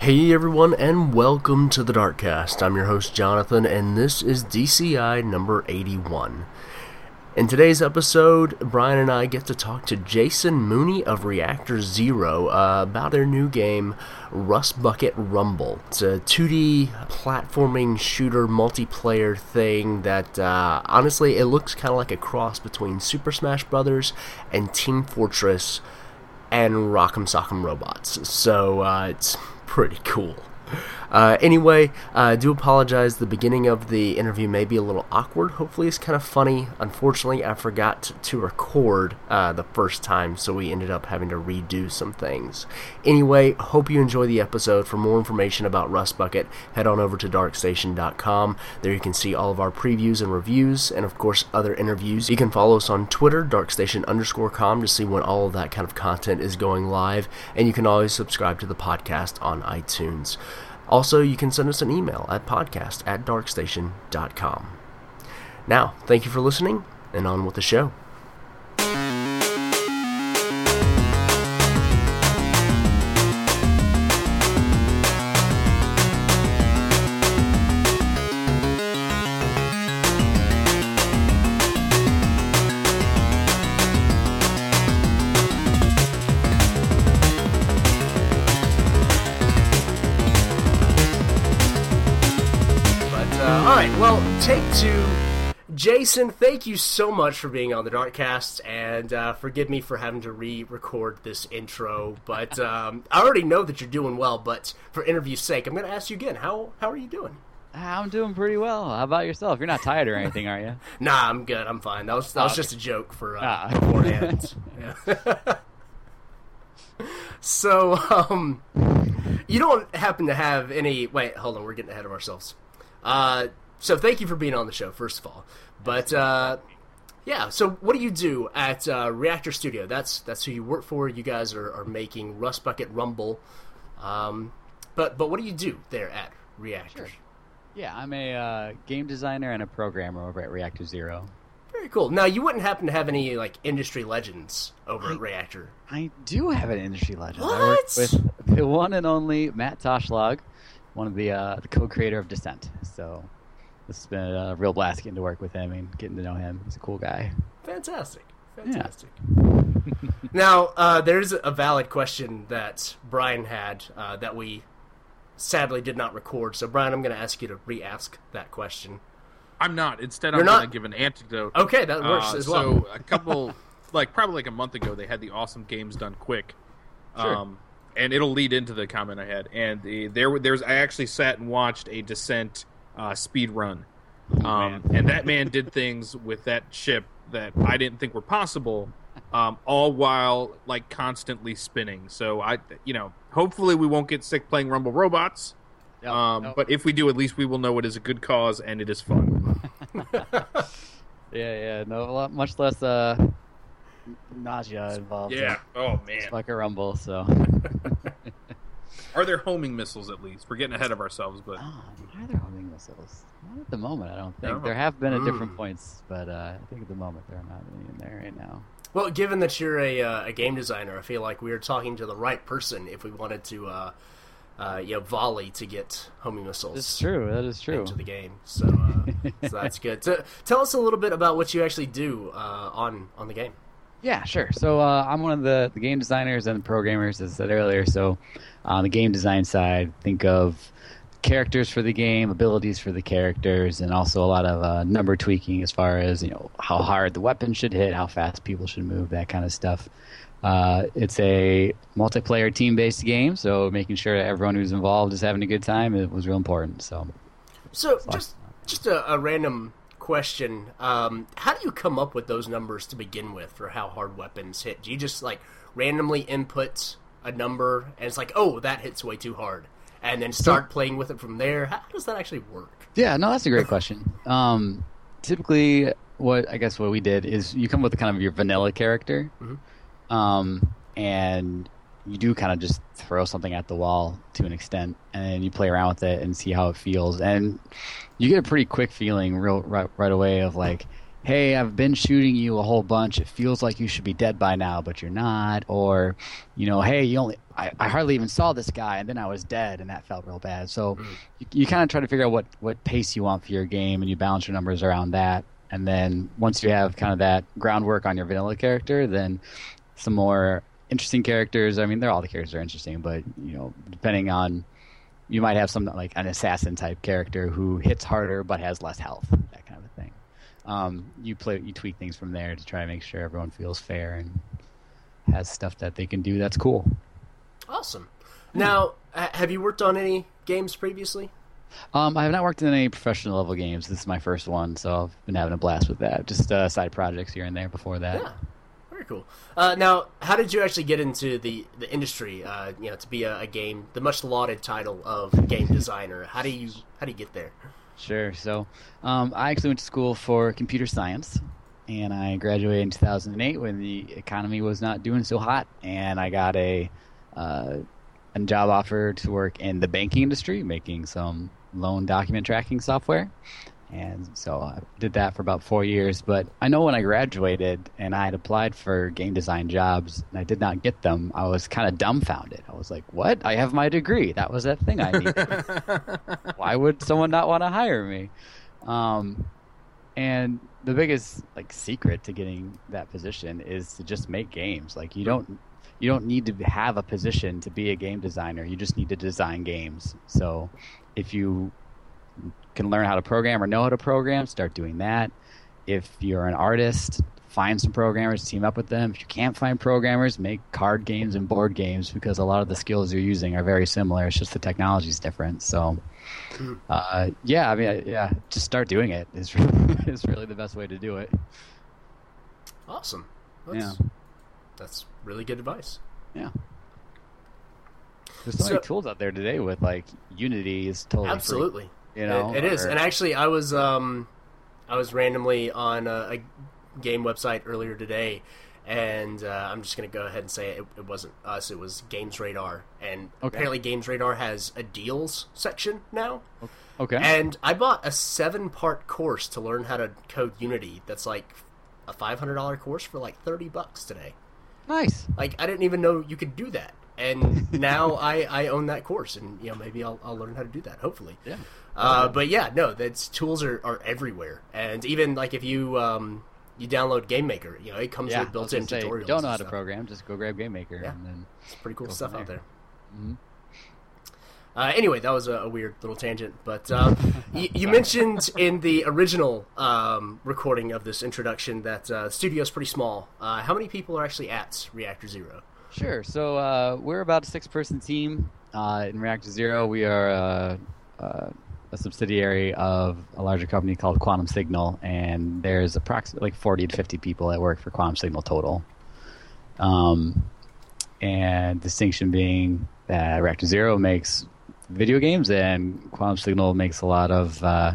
Hey everyone, and welcome to the Darkcast. I'm your host Jonathan, and this is DCI number 81. In today's episode, Brian and I get to talk to Jason Mooney of Reactor Zero uh, about their new game, Rust Bucket Rumble. It's a 2D platforming shooter multiplayer thing that uh, honestly it looks kind of like a cross between Super Smash Bros. and Team Fortress and Rock'em Sock'em Robots. So uh, it's pretty cool. Uh, anyway, I uh, do apologize. The beginning of the interview may be a little awkward. Hopefully, it's kind of funny. Unfortunately, I forgot to, to record uh, the first time, so we ended up having to redo some things. Anyway, hope you enjoy the episode. For more information about Rust Bucket, head on over to darkstation.com. There you can see all of our previews and reviews, and of course, other interviews. You can follow us on Twitter, darkstation underscore com, to see when all of that kind of content is going live, and you can always subscribe to the podcast on iTunes. Also, you can send us an email at podcast at darkstation.com. Now, thank you for listening, and on with the show. Jason, thank you so much for being on the Darkcast, and uh, forgive me for having to re-record this intro. But um, I already know that you're doing well. But for interview's sake, I'm going to ask you again. How how are you doing? I'm doing pretty well. How about yourself? You're not tired or anything, are you? nah, I'm good. I'm fine. That was that was just a joke for uh, ah. beforehand. so, um, you don't happen to have any? Wait, hold on. We're getting ahead of ourselves. Uh, so thank you for being on the show, first of all. But uh, yeah, so what do you do at uh, Reactor Studio? That's that's who you work for. You guys are, are making Rust Bucket Rumble. Um, but but what do you do there at Reactor? Sure. Yeah, I'm a uh, game designer and a programmer over at Reactor Zero. Very cool. Now, you wouldn't happen to have any like industry legends over I, at Reactor? I do have an industry legend. What? I work with the one and only Matt Toschlog, one of the uh, the co-creator of Descent. So it's been a real blast getting to work with him and getting to know him. He's a cool guy. Fantastic. Fantastic. Yeah. now, uh, there's a valid question that Brian had uh, that we sadly did not record. So, Brian, I'm going to ask you to re ask that question. I'm not. Instead, You're I'm going to give an antidote. Okay, that works uh, as well. So, a couple, like probably like a month ago, they had the awesome games done quick. Sure. Um, and it'll lead into the comment I had. And the, there, there's I actually sat and watched a Descent uh, speed run. Um, and that man did things with that ship that I didn't think were possible, um, all while like constantly spinning. So I, you know, hopefully we won't get sick playing Rumble Robots. Yep, um, nope. But if we do, at least we will know it is a good cause and it is fun. yeah, yeah, no, lot, much less uh, nausea involved. Yeah. Oh man. like a Rumble. So. Are there homing missiles at least? We're getting ahead of ourselves, but oh, are there homing missiles? Not at the moment, I don't think. No. There have been at different mm. points, but uh, I think at the moment there are not any in there right now. Well, given that you're a, uh, a game designer, I feel like we are talking to the right person if we wanted to, uh, uh, you know, volley to get homing missiles. That's true. That is true. Into the game, so, uh, so that's good. So, tell us a little bit about what you actually do uh, on on the game. Yeah, sure. So uh, I'm one of the, the game designers and the programmers, as I said earlier. So on the game design side, think of characters for the game, abilities for the characters, and also a lot of uh, number tweaking as far as you know how hard the weapon should hit, how fast people should move, that kind of stuff. Uh, it's a multiplayer team-based game, so making sure that everyone who's involved is having a good time it was real important. So, so just just a, a random question: um, How do you come up with those numbers to begin with for how hard weapons hit? Do you just like randomly input a number and it's like, oh, that hits way too hard? and then start playing with it from there? How does that actually work? Yeah, no, that's a great question. Um, typically, what I guess what we did is you come up with kind of your vanilla character, mm-hmm. um, and you do kind of just throw something at the wall to an extent, and you play around with it and see how it feels, and you get a pretty quick feeling real right, right away of like, hey, I've been shooting you a whole bunch. It feels like you should be dead by now, but you're not. Or, you know, hey, you only I, I hardly even saw this guy, and then I was dead, and that felt real bad. So mm. you, you kind of try to figure out what what pace you want for your game, and you balance your numbers around that. And then once you have kind of that groundwork on your vanilla character, then some more interesting characters. I mean, they're all the characters are interesting, but you know, depending on you might have some like an assassin type character who hits harder but has less health, that kind of a thing. Um, you play, you tweak things from there to try to make sure everyone feels fair and has stuff that they can do that's cool. Awesome. Now, have you worked on any games previously? Um, I have not worked in any professional level games. This is my first one, so I've been having a blast with that. Just uh, side projects here and there before that. Yeah, very cool. Uh, now, how did you actually get into the the industry? Uh, you know, to be a, a, game, the much lauded title of game designer. How do you how do you get there? Sure. So, um, I actually went to school for computer science, and I graduated in 2008 when the economy was not doing so hot, and I got a uh, a job offer to work in the banking industry, making some loan document tracking software. And so I did that for about four years. But I know when I graduated and I had applied for game design jobs and I did not get them, I was kind of dumbfounded. I was like, what? I have my degree. That was that thing I needed. Why would someone not want to hire me? Um, and the biggest like secret to getting that position is to just make games. Like you don't you don't need to have a position to be a game designer. You just need to design games. So if you can learn how to program or know how to program, start doing that. If you're an artist, find some programmers, team up with them. If you can't find programmers, make card games and board games because a lot of the skills you're using are very similar. It's just the technology is different. So, hmm. uh, yeah, I mean, yeah, just start doing it is really, is really the best way to do it. Awesome. That's, yeah, that's really good advice. Yeah. There's so, so, many tools out there today with like Unity is totally absolutely. Free, you know, it, it or, is. And actually, I was um, I was randomly on a, a game website earlier today, and uh, I'm just gonna go ahead and say it, it wasn't us. It was Games Radar, and okay. apparently Games Radar has a deals section now. Okay. And I bought a seven part course to learn how to code Unity. That's like a five hundred dollar course for like thirty bucks today. Nice. Like I didn't even know you could do that, and now I, I own that course, and you know maybe I'll, I'll learn how to do that. Hopefully. Yeah. Uh, but yeah, no, that's tools are, are everywhere, and even like if you um, you download GameMaker, you know it comes yeah, with built-in say, tutorials. Don't know how to program, just go grab GameMaker, yeah. and then it's pretty cool stuff there. out there. Mm-hmm. Uh, anyway, that was a, a, weird little tangent, but um, you, you mentioned in the original um, recording of this introduction that uh, the studio's pretty small. Uh, how many people are actually at Reactor Zero? Sure. So uh, we're about a six-person team uh, in Reactor Zero. We are uh, a subsidiary of a larger company called Quantum Signal, and there's approximately like 40 to 50 people that work for Quantum Signal total. Um, and distinction being that Reactor Zero makes video games, and Quantum Signal makes a lot of uh,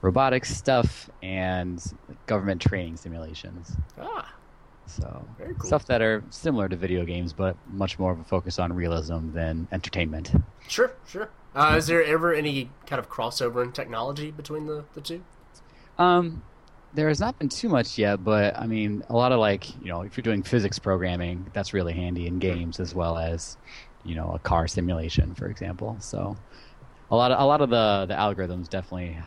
robotics stuff and government training simulations. Ah. So cool. stuff that are similar to video games, but much more of a focus on realism than entertainment. Sure, sure. Uh, is there ever any kind of crossover in technology between the, the two? Um, there has not been too much yet, but I mean, a lot of like you know, if you're doing physics programming, that's really handy in games as well as you know a car simulation, for example. So a lot of a lot of the the algorithms definitely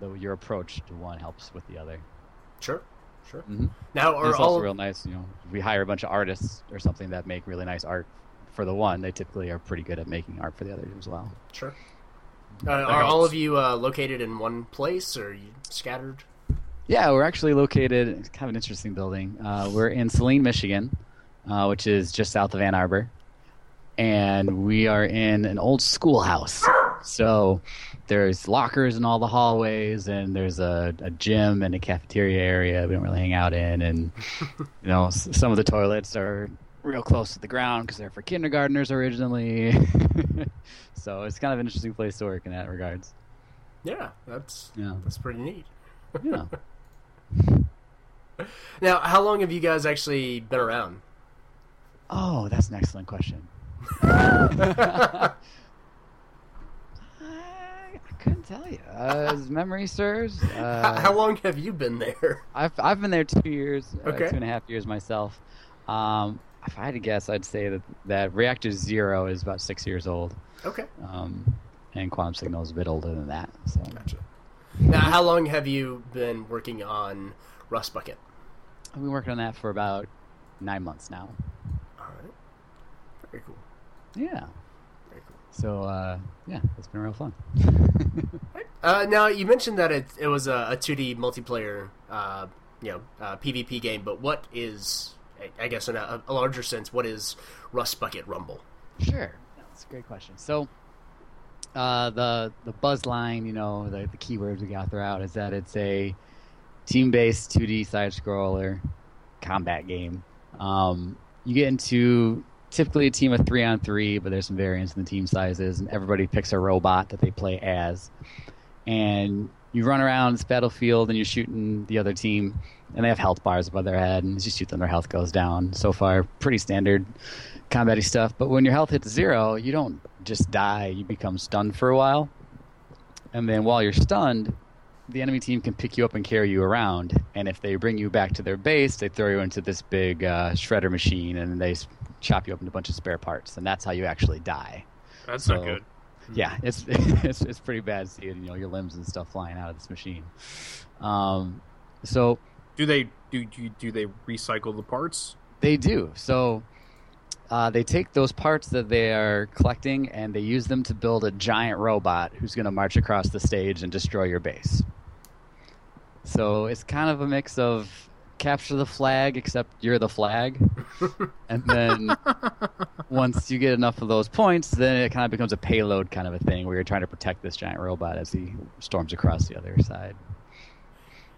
the, your approach to one helps with the other. Sure, sure. Mm-hmm. Now, are it's all... also real nice. You know, we hire a bunch of artists or something that make really nice art for the one. They typically are pretty good at making art for the others as well. Sure. Uh, are all of you uh, located in one place, or are you scattered? Yeah, we're actually located. It's kind of an interesting building. Uh, we're in Saline, Michigan, uh, which is just south of Ann Arbor and we are in an old schoolhouse. So there's lockers in all the hallways, and there's a, a gym and a cafeteria area we don't really hang out in, and you know some of the toilets are real close to the ground because they're for kindergartners originally. so it's kind of an interesting place to work in that regards. Yeah, that's yeah. that's pretty neat. yeah. Now, how long have you guys actually been around? Oh, that's an excellent question. I couldn't tell you, uh, as memory serves. How, Uh, how long have you been there? I've I've been there two years, uh, two and a half years myself. Um, if I had to guess, I'd say that that Reactor Zero is about six years old, Okay, um, and Quantum Signal is a bit older than that. So gotcha. Now, how long have you been working on Rust Bucket? I've been working on that for about nine months now. All right, very cool. Yeah. Very cool. So uh, yeah, it's been real fun. Uh, now you mentioned that it it was a, a 2D multiplayer, uh, you know, uh, PvP game. But what is, I- guess, in a, a larger sense, what is Rust Bucket Rumble? Sure, that's a great question. So, uh, the the buzz line, you know, the, the keywords we got throughout is that it's a team-based 2D side scroller combat game. Um, you get into typically a team of three on three, but there's some variance in the team sizes, and everybody picks a robot that they play as, and you run around this battlefield and you're shooting the other team, and they have health bars above their head, and as you shoot them, their health goes down. So far, pretty standard combat stuff. But when your health hits zero, you don't just die, you become stunned for a while. And then while you're stunned, the enemy team can pick you up and carry you around. And if they bring you back to their base, they throw you into this big uh, shredder machine and they chop you up into a bunch of spare parts. And that's how you actually die. That's So- not good. Yeah, it's it's it's pretty bad seeing you know your limbs and stuff flying out of this machine. Um, so Do they do do, do they recycle the parts? They do. So uh, they take those parts that they are collecting and they use them to build a giant robot who's going to march across the stage and destroy your base. So it's kind of a mix of capture the flag, except you're the flag. and then once you get enough of those points, then it kind of becomes a payload kind of a thing where you're trying to protect this giant robot as he storms across the other side.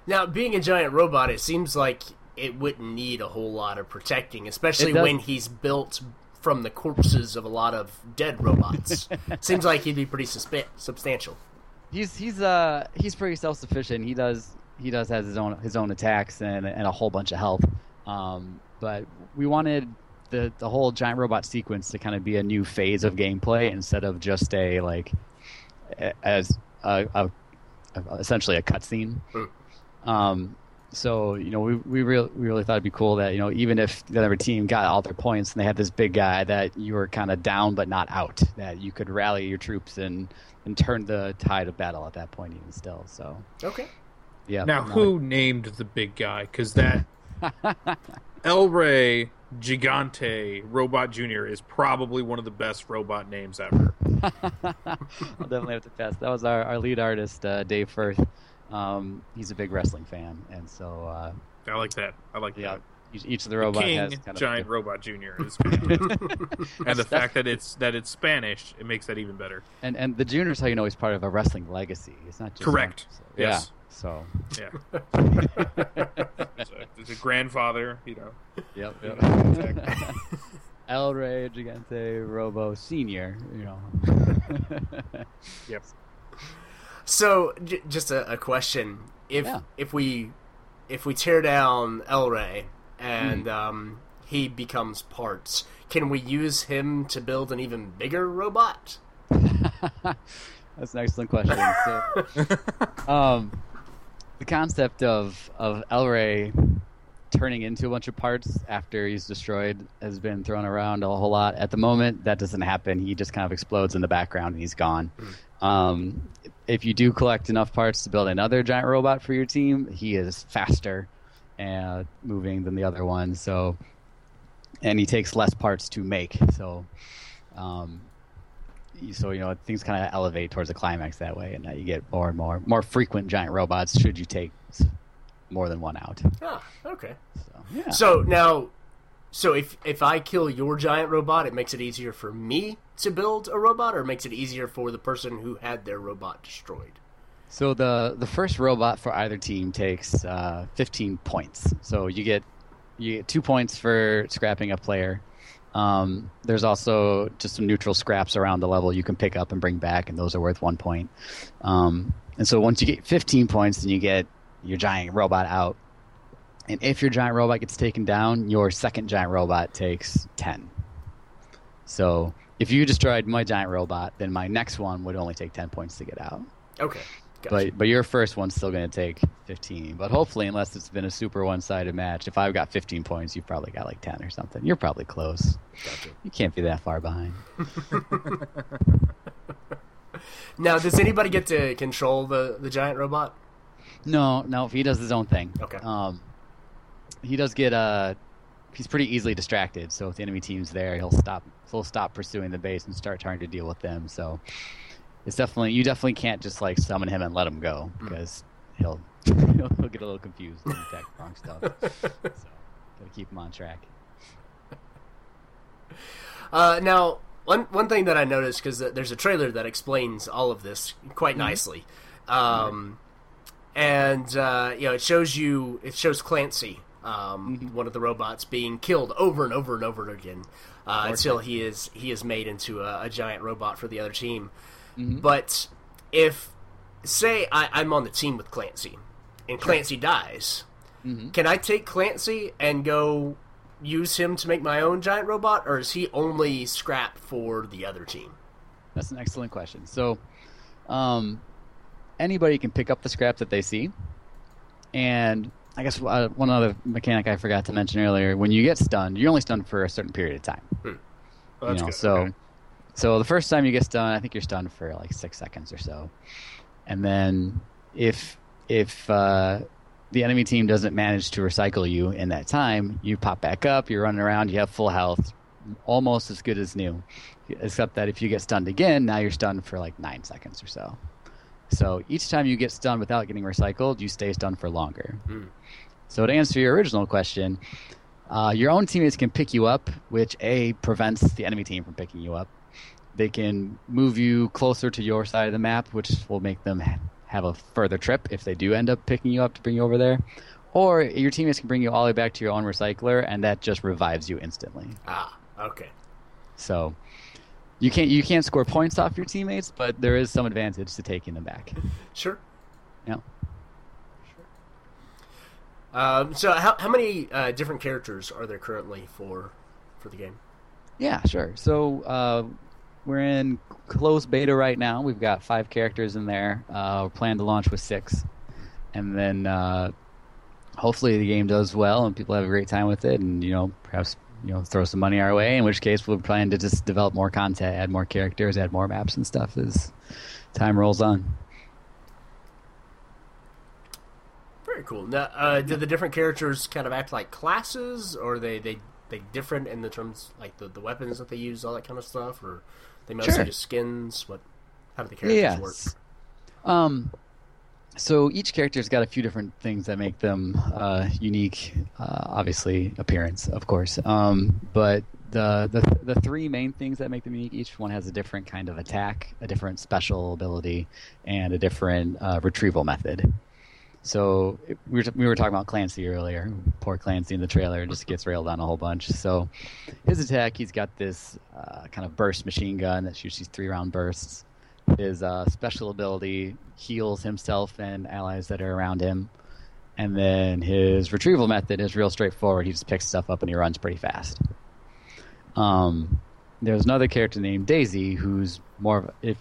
Now, being a giant robot, it seems like it wouldn't need a whole lot of protecting, especially when he's built from the corpses of a lot of dead robots. seems like he'd be pretty suspe- substantial. He's he's uh he's pretty self sufficient. He does he does has his own his own attacks and and a whole bunch of health. Um, but we wanted the the whole giant robot sequence to kind of be a new phase of gameplay instead of just a like as a, a, a essentially a cutscene. Hmm. Um, so you know we we really we really thought it'd be cool that you know even if the other team got all their points and they had this big guy that you were kind of down but not out that you could rally your troops and and turn the tide of battle at that point even still. So Okay. Yeah. Now, no, who named the big guy? Because that El Rey Gigante Robot Junior is probably one of the best robot names ever. I'll definitely have to pass. That was our, our lead artist, uh, Dave Firth. Um, he's a big wrestling fan, and so uh, I like that. I like yeah, that. Each, each of the robots King has kind Giant of Robot Junior is and the fact that it's that it's Spanish, it makes that even better. and and the junior's how you know he's part of a wrestling legacy. It's not just Correct. so- Yes. Yeah. So Yeah, so, it's a grandfather, you know. yep. Exactly. yep. El Rey Gigante Robo Senior. You know. Yep. So, j- just a, a question: if Yeah. if we if we tear down El Rey Hmm. and um, he becomes parts, can we use him to build an even bigger robot? That's an excellent question. So, um, the concept of of El Rey turning into a bunch of parts after he's destroyed has been thrown around a whole lot. At the moment, that doesn't happen. He just kind of explodes in the background and he's gone. Um, if you do collect enough parts to build another giant robot for your team, he is faster and moving than the other one. So, and he takes less parts to make. So, um, so you know things kind of elevate towards the climax that way, and now you get more and more more frequent giant robots. Should you take more than one out? Ah, okay. So yeah, So now, so if if I kill your giant robot, it makes it easier for me to build a robot, or makes it easier for the person who had their robot destroyed. So the the first robot for either team takes uh, 15 points. So you get you get two points for scrapping a player. Um, there's also just some neutral scraps around the level you can pick up and bring back, and those are worth one point. Um, and so once you get 15 points, then you get your giant robot out. And if your giant robot gets taken down, your second giant robot takes 10. So if you destroyed my giant robot, then my next one would only take 10 points to get out. Okay. Gotcha. But but your first one's still going to take 15. But hopefully, unless it's been a super one-sided match, if I've got 15 points, you've probably got like 10 or something. You're probably close. Gotcha. You can't be that far behind. Now, does anybody get to control the, the giant robot? No, no, he does his own thing. Okay. Um, he does get uh, he's pretty easily distracted. So if the enemy team's there, he'll stop. He'll stop pursuing the base and start trying to deal with them. So it's definitely you definitely can't just like summon him and let him go because he'll he'll, he'll get a little confused and attack the wrong stuff. so gotta keep him on track. Uh, now, one one thing that I noticed because there's a trailer that explains all of this quite nicely, um, and uh, you know it shows you it shows Clancy, um, one of the robots, being killed over and over and over again uh, until he is he is made into a, a giant robot for the other team. But if say I, I'm on the team with Clancy, and Clancy dies, can I take Clancy and go use him to make my own giant robot, or is he only scrap for the other team? That's an excellent question. So, um, anybody can pick up the scrap that they see, and I guess uh, one other mechanic I forgot to mention earlier: when you get stunned, you're only stunned for a certain period of time. Oh, you that's know, good. so Okay. So the first time you get stunned, I think you're stunned for like six seconds or so, and then if if uh, the enemy team doesn't manage to recycle you in that time, you pop back up, you're running around, you have full health, almost as good as new, except that if you get stunned again, now you're stunned for like nine seconds or so. So each time you get stunned without getting recycled, you stay stunned for longer. So to answer your original question, uh, your own teammates can pick you up, which a prevents the enemy team from picking you up. They can move you closer to your side of the map, which will make them have a further trip if they do end up picking you up to bring you over there. Or your teammates can bring you all the way back to your own recycler, and that just revives you instantly. Ah, okay. So you can't you can't score points off your teammates, but there is some advantage to taking them back. Sure. Yeah. Um, so, how, how many uh, different characters are there currently for for the game? Yeah, sure. So uh, we're in closed beta right now. We've got five characters in there. Uh, we're planning to launch with six, and then uh, hopefully the game does well and people have a great time with it, and you know perhaps you know throw some money our way. In which case we'll plan to just develop more content, add more characters, add more maps and stuff as time rolls on. Very cool. Now, uh, do the different characters kind of act like classes, or they they they different in the terms like the, the weapons that they use, all that kind of stuff, or they mostly Sure. just skins? What? How do the characters work? Yes. Um, so each character's got a few different things that make them uh, unique. Uh, obviously, appearance, of course. Um, but the, the the three main things that make them unique. Each one has a different kind of attack, a different special ability, and a different uh, retrieval method. So we were, we were talking about Clancy earlier. Poor Clancy in the trailer just gets railed on a whole bunch. So his attack, he's got this uh, kind of burst machine gun that shoots these three round bursts. His uh, special ability heals himself and allies that are around him. And then his retrieval method is real straightforward. He just picks stuff up and he runs pretty fast. Um, there's another character named Daisy who's more of if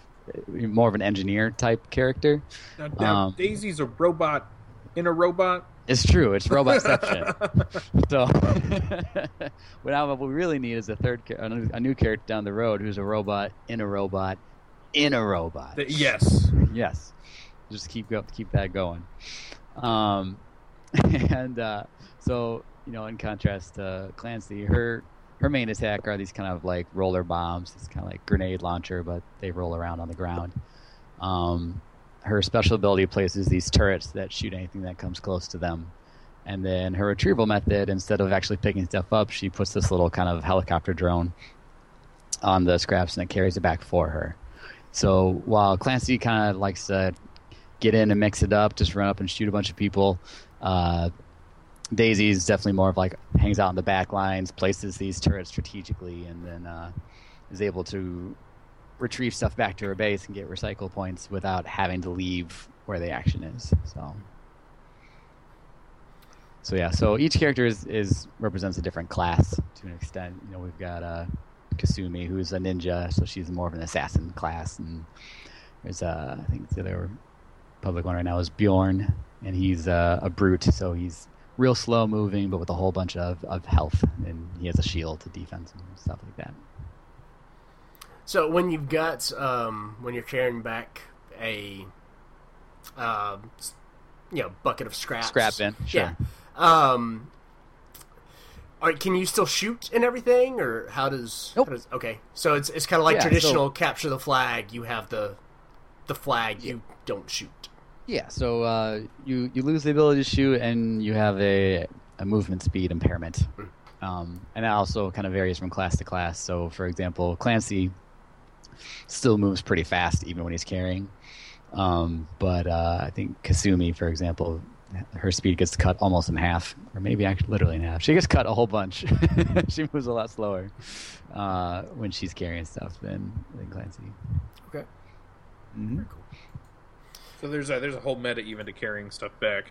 more of an engineer type character. Now, now Um, Daisy's a robot in a robot. It's true. It's robotception. so, what, I, what we really need is a third, a new, character down the road who's a robot in a robot in a robot. Th- yes. Yes, just keep go, keep that going. Um, and uh, so you know, in contrast to Clancy, her her main attack are these kind of like roller bombs. It's kind of like grenade launcher, but they roll around on the ground. Um, her special ability places these turrets that shoot anything that comes close to them. And then her retrieval method, instead of actually picking stuff up, she puts this little kind of helicopter drone on the scraps and it carries it back for her. So while Clancy kind of likes to get in and mix it up, just run up and shoot a bunch of people, uh, Daisy's definitely more of like hangs out in the back lines, places these turrets strategically, and then uh, is able to retrieve stuff back to her base and get recycle points without having to leave where the action is. So, so yeah. So each character is, is represents a different class to an extent. You know, we've got uh, Kasumi, who's a ninja, so she's more of an assassin class, and There's uh, I think the other public one right now is Bjorn, and he's uh, a brute, so he's real slow moving, but with a whole bunch of, of health, and he has a shield to defense and stuff like that. So when you've got um, when you're carrying back a uh, you know bucket of scraps, Scrap bin, sure. yeah. Um, are, can you still shoot and everything, or how does? Nope. How does okay, so it's it's kind of like Yeah, traditional so- capture the flag. You have the the flag. You don't shoot. Yeah, so uh, you you lose the ability to shoot, and you have a, a movement speed impairment, um, and that also kind of varies from class to class. So, for example, Clancy still moves pretty fast even when he's carrying, um, but uh, I think Kasumi, for example, her speed gets cut almost in half, or maybe actually literally in half. She gets cut a whole bunch. she moves a lot slower uh, when she's carrying stuff than than Clancy. Okay. hmm So there's a there's a whole meta even to carrying stuff back.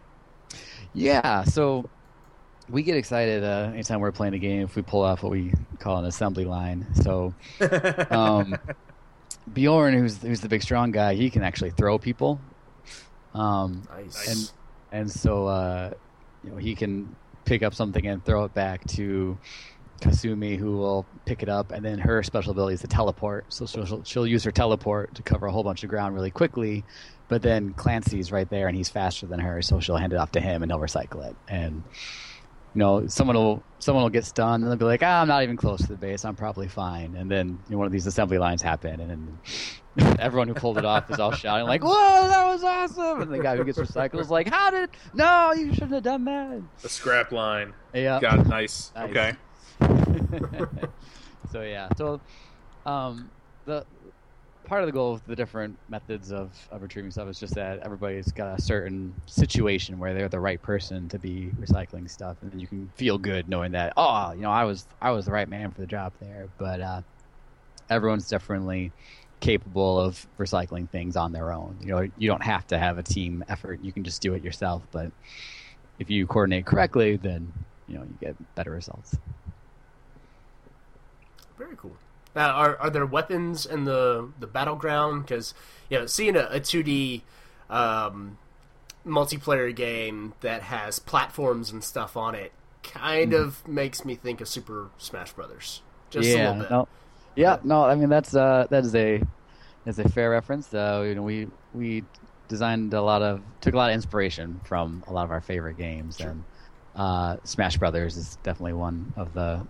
Yeah, so we get excited uh, anytime we're playing a game if we pull off what we call an assembly line. So um, Bjorn, who's who's the big strong guy, he can actually throw people, um, Nice. and and so uh, you know he can pick up something and throw it back to Kasumi, who will pick it up, and then her special ability is to teleport. So she'll, she'll use her teleport to cover a whole bunch of ground really quickly. But then Clancy's right there, and he's faster than her, so she'll hand it off to him, and he'll recycle it. And you know, someone will someone will get stunned, and they'll be like, "Ah, I'm not even close to the base. I'm probably fine." And then you know, one of these assembly lines happen, and then everyone who pulled it off is all shouting like, "Whoa, that was awesome!" And the guy who gets recycled is like, "How did? No, you shouldn't have done that." The scrap line. Yeah. Got. Nice. Nice. Okay. so yeah, so um, the part of the goal of the different methods of, of retrieving stuff is just that everybody's got a certain situation where they're the right person to be recycling stuff, and then you can feel good knowing that oh, you know, I was I was the right man for the job there. But uh, everyone's definitely capable of recycling things on their own. You know, you don't have to have a team effort; you can just do it yourself. But if you coordinate correctly, then you know you get better results. Very cool. Now, are are there weapons in the the battleground? Because you know, seeing a two D um, multiplayer game that has platforms and stuff on it kind of makes me think of Super Smash Brothers. Just a little bit. no, yeah, no. I mean, that's uh, that is a is a fair reference. Uh, you know, we we designed a lot of took a lot of inspiration from a lot of our favorite games, and uh, Smash Brothers is definitely one of the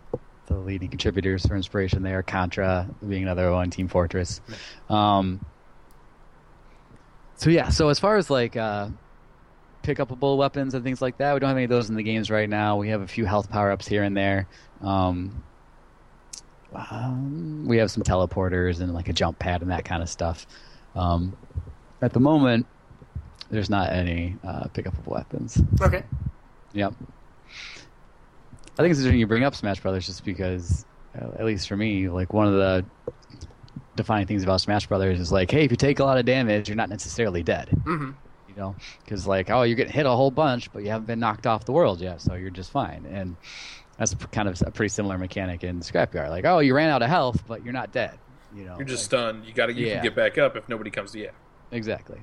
the leading contributors for inspiration there. Contra being another one, Team Fortress. Um, so yeah, so as far as like uh, pick upable weapons and things like that, we don't have any of those in the games right now. We have a few health power ups here and there. Um, um, we have some teleporters and like a jump pad and that kind of stuff. Um, at the moment, there's not any uh, pick upable weapons. Okay. Yep. I think it's interesting you bring up Smash Brothers just because, uh, at least for me, like one of the defining things about Smash Brothers is like, hey, if you take a lot of damage, you're not necessarily dead. hmm You know, because like, oh, you're getting hit a whole bunch, but you haven't been knocked off the world yet, so you're just fine. And that's kind of a pretty similar mechanic in Scrapyard. Like, oh, you ran out of health, but you're not dead. You know, You're just like- stunned. You got to. You Yeah. can get back up if nobody comes to you. exactly.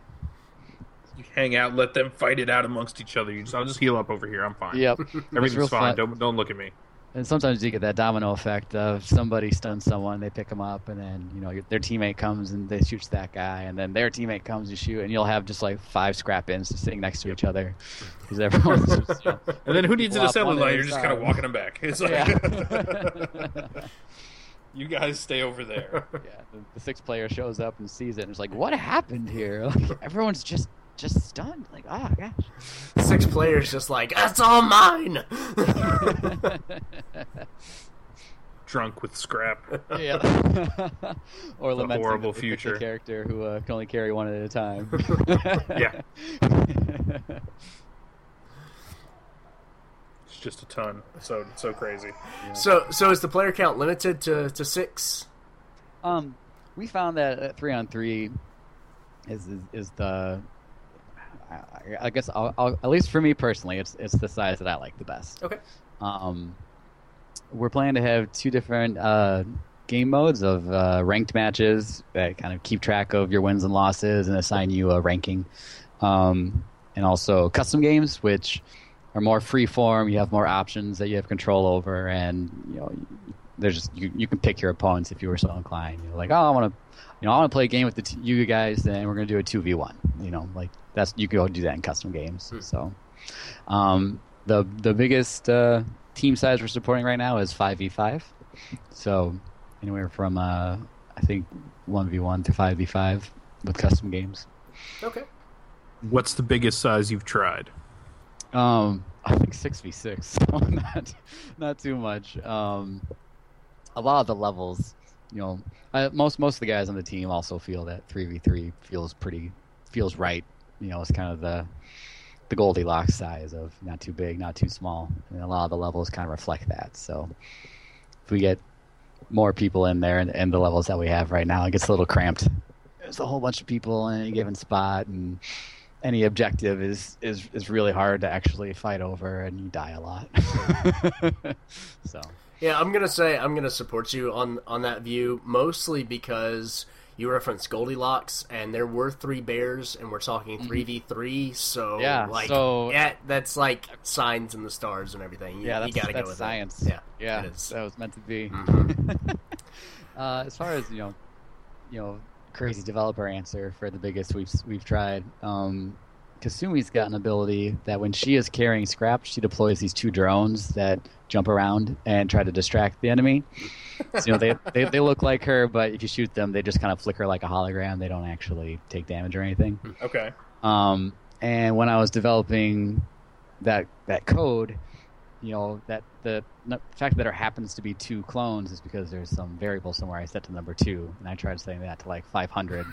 Hang out, let them fight it out amongst each other. You just, I'll just heal up over here. I'm fine. Yep. Everything's fine. fun. Don't don't look at me. And sometimes you get that domino effect of somebody stuns someone, they pick them up, and then you know their teammate comes and they shoots that guy, and then their teammate comes and shoot, and you'll have just like five scrap ins sitting next to each other because everyone's just, you know, And then who needs an assembly line? You're just kind of walking them back. It's like yeah. you guys stay over there. yeah, the, the sixth player shows up and sees it, and it's like, what happened here? Like, everyone's just just stunned. Like, oh gosh. Six players just like that's all mine. Drunk with scrap. yeah. or lamenting horrible the, the- future. The character who uh, can only carry one at a time. Yeah. It's just a ton. So so crazy. so so is the player count limited to, to six? Um, we found that uh, three on three is is, is the. I, I guess I'll, I'll, at least for me personally, it's it's the size that I like the best. Okay. Um, we're planning to have two different uh, game modes of uh, ranked matches that kind of keep track of your wins and losses and assign you a ranking, um, and also custom games, which are more free form. You have more options that you have control over, and you know, there's just you, you can pick your opponents if you were so inclined. You're like, oh, I want to, you know, I want to play a game with the t- you guys, then we're going to do a two v one. You know, like that's you can go do that in custom games. Hmm. So, um, the the biggest uh, team size we're supporting right now is five v five. So anywhere from uh, I think one v one to five v five with custom games. Okay. What's the biggest size you've tried? Um, I think six v six, so not not too much. Um, a lot of the levels, you know, I, most most of the guys on the team also feel that three v three feels pretty feels right. You know, it's kind of the the Goldilocks size of not too big, not too small, and a lot of the levels kind of reflect that. So if we get more people in there and, and the levels that we have right now, it gets a little cramped. There's a whole bunch of people in any given spot, and any objective is is is really hard to actually fight over, and you die a lot. so Yeah, I'm gonna say I'm gonna support you on on that view, mostly because you referenced Goldilocks, and there were three bears, and we're talking three v three. So Mm-hmm. Yeah, like so- yeah, that's like signs in the stars and everything. You, yeah, you gotta that's go with science. It. Yeah, yeah, that was meant to be. Mhm. Uh, as far as you know, you know, crazy developer answer for the biggest we've we've tried. Um, Kasumi's got an ability that when she is carrying scrap, she deploys these two drones that jump around and try to distract the enemy. So, you know, they, they they look like her, but if you shoot them, they just kind of flicker like a hologram. They don't actually take damage or anything. Okay. Um, and when I was developing that that code, you know that the, the fact that there happens to be two clones is because there's some variable somewhere I set to number two, and I tried setting that to like 500,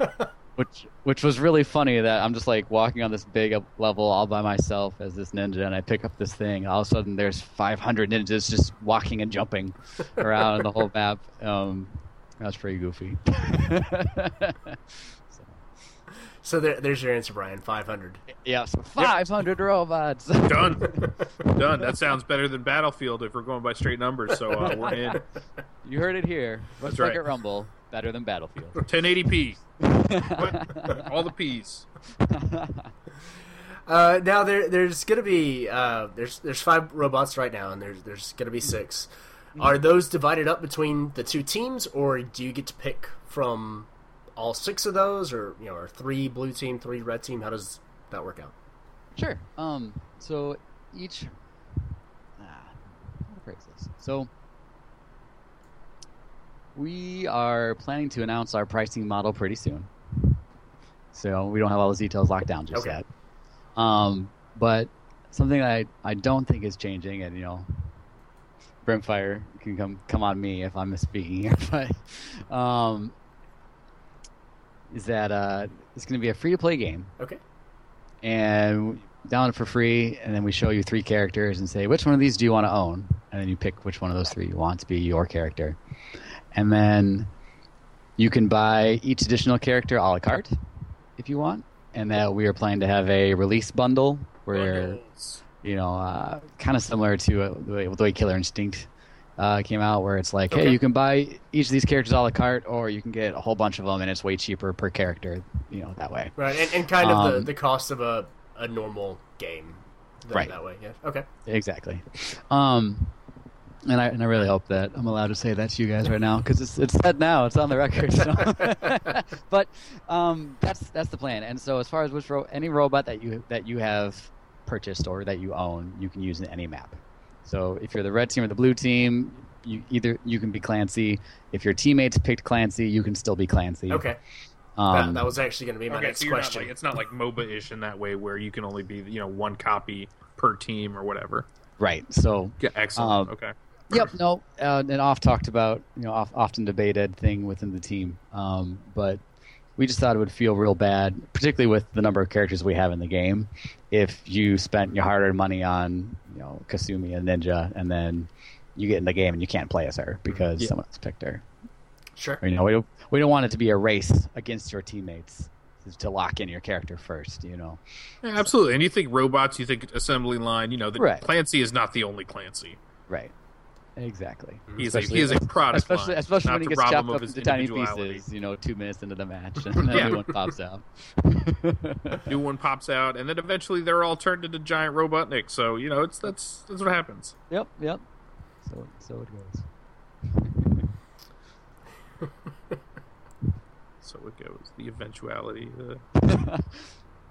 which which was really funny. That I'm just like walking on this big level all by myself as this ninja, and I pick up this thing. All of a sudden, there's 500 ninjas just walking and jumping around the whole map. Um, that was pretty goofy. so. So there, there's your answer, Brian. Five hundred. Yeah, so 500 robots. Done. Done. That sounds better than Battlefield if we're going by straight numbers. So uh, we're in. you heard it here. Let's That's right. Rumble better than Battlefield. 1080p. All the P's. Uh, now there, there's gonna be uh, there's there's five robots right now, and there's there's gonna be 6 Are those divided up between the two teams, or do you get to pick from all six of those, or you know, or three blue team, three red team? How does that work out? Sure. Um. So each. Ah, how to phrase this? So we are planning to announce our pricing model pretty soon. So we don't have all those details locked down just Okay. yet. Um. But something I I don't think is changing, and you know, Brimfire can come come on me if I'm misspeaking here, but um, is that uh, it's going to be a free to play game Okay. and download it for free, and then we show you three characters and say which one of these do you want to own, and then you pick which one of those three you want to be your character, and then you can buy each additional character a la carte if you want, and that we are planning to have a release bundle where Bundles. you know, uh, kind of similar to uh, the, way, the way Killer Instinct uh, came out, where it's like, Okay. hey, you can buy each of these characters a la carte, or you can get a whole bunch of them, and it's way cheaper per character, you know, that way. Right, and, and kind of the, Um, the cost of a, a normal game. That, Right. That way, yeah. Okay. Exactly. Um, and I and I really hope that I'm allowed to say that to you guys right now because it's it's said now, it's on the record. So. but um, that's that's the plan. And so as far as which ro- any robot that you that you have purchased or that you own, you can use in any map. So if you're the red team or the blue team, you either you can be Clancy. If your teammates picked Clancy, you can still be Clancy. Okay. Um, that, that was actually going to be my Okay, next so you're not question. like it's not like MOBA-ish in that way where you can only be you know one copy per team or whatever. right. So Yeah, excellent. Um, okay. Yep. No. Uh, and off talked about you know off, often debated thing within the team, um, but we just thought it would feel real bad, particularly with the number of characters we have in the game, if you spent your hard-earned money on you know Kasumi and Ninja, and then you get in the game and you can't play as her because Yeah. someone else picked her. Sure. You know, we don't we don't want it to be a race against your teammates to lock in your character first. You know. Yeah, absolutely. And you think robots, you think assembly line. You know, the Right. Clancy is not the only Clancy. Right. Exactly. He's a, he is a product especially line, especially when he gets chopped up into tiny pieces. You know, two minutes into the match, and then Yeah. new one pops out. New one pops out, and then eventually they're all turned into giant Robotnik. So you know, it's that's that's what happens. Yep, yep. So so it goes. So it goes. The eventuality. Uh,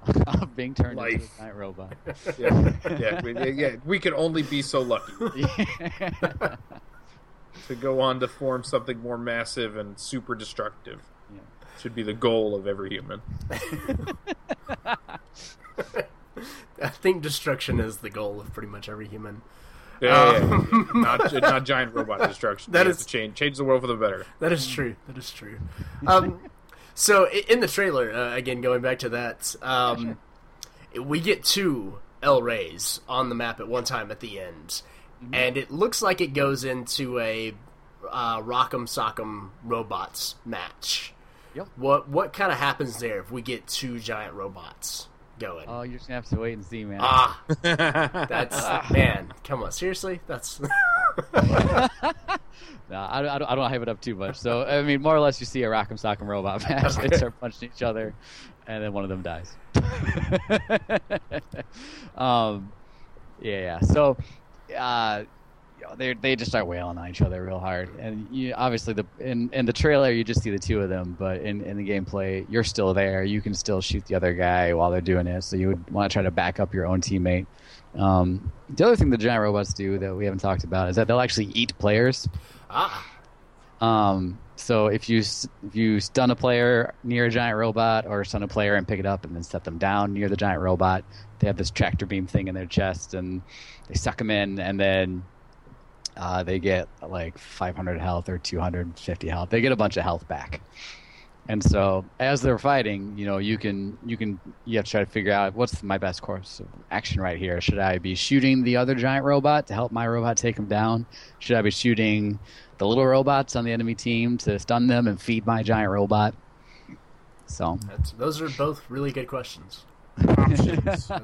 Of being turned into a giant robot. yeah, yeah, we, yeah. We can only be so lucky yeah. to go on to form something more massive and super destructive. Yeah. Should be the goal of every human. I think destruction is the goal of pretty much every human. Yeah, yeah, yeah, yeah. not not giant robot destruction. That That is is- to change change the world for the better. That is true. That is true. Um, so in the trailer, uh, again going back to that, um, we get two L rays on the map at one time at the end, and it looks like it goes into a uh, Rock'em Sock'em Robots match. Yep. What what kind of happens there if we get two giant robots going? Oh, you're just gonna have to wait and see, man. ah, that's man. Come on, seriously, that's. No, I, don't- I, don't, I don't hype it up too much. So, I mean, more or less, you see a Rock'em Sock'em Robot match. They start punching each other, and then one of them dies. um, yeah, yeah. So, uh, you know, they they just start wailing on each other real hard, and you, obviously the in in the trailer you just see the two of them, but in in the gameplay you're still there. You can still shoot the other guy while they're doing it. So you would want to try to back up your own teammate. Um, the other thing the giant robots do that we haven't talked about is that they'll actually eat players. ah, Um, so if you if you stun a player near a giant robot, or stun a player and pick it up and then set them down near the giant robot, they have this tractor beam thing in their chest, and they suck them in, and then uh, they get like 500 health or 250 health. They get a bunch of health back. And so as they're fighting, you know, you can you can you have to try to figure out what's my best course of action right here. Should I be shooting the other giant robot to help my robot take him down? Should I be shooting the little robots on the enemy team to stun them and feed my giant robot? So that's, those are both really good questions. Options. Uh,